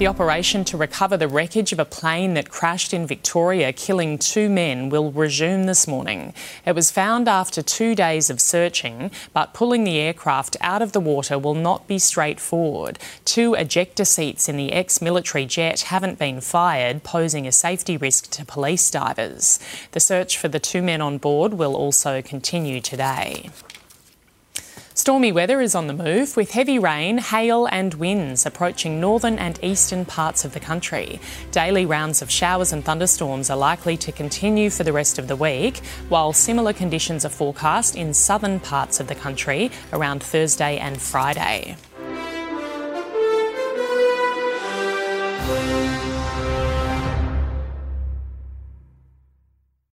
The operation to recover the wreckage of a plane that crashed in Victoria, killing two men, will resume this morning. It was found after two days of searching, but pulling the aircraft out of the water will not be straightforward. Two ejector seats in the ex military jet haven't been fired, posing a safety risk to police divers. The search for the two men on board will also continue today. Stormy weather is on the move with heavy rain, hail, and winds approaching northern and eastern parts of the country. Daily rounds of showers and thunderstorms are likely to continue for the rest of the week, while similar conditions are forecast in southern parts of the country around Thursday and Friday.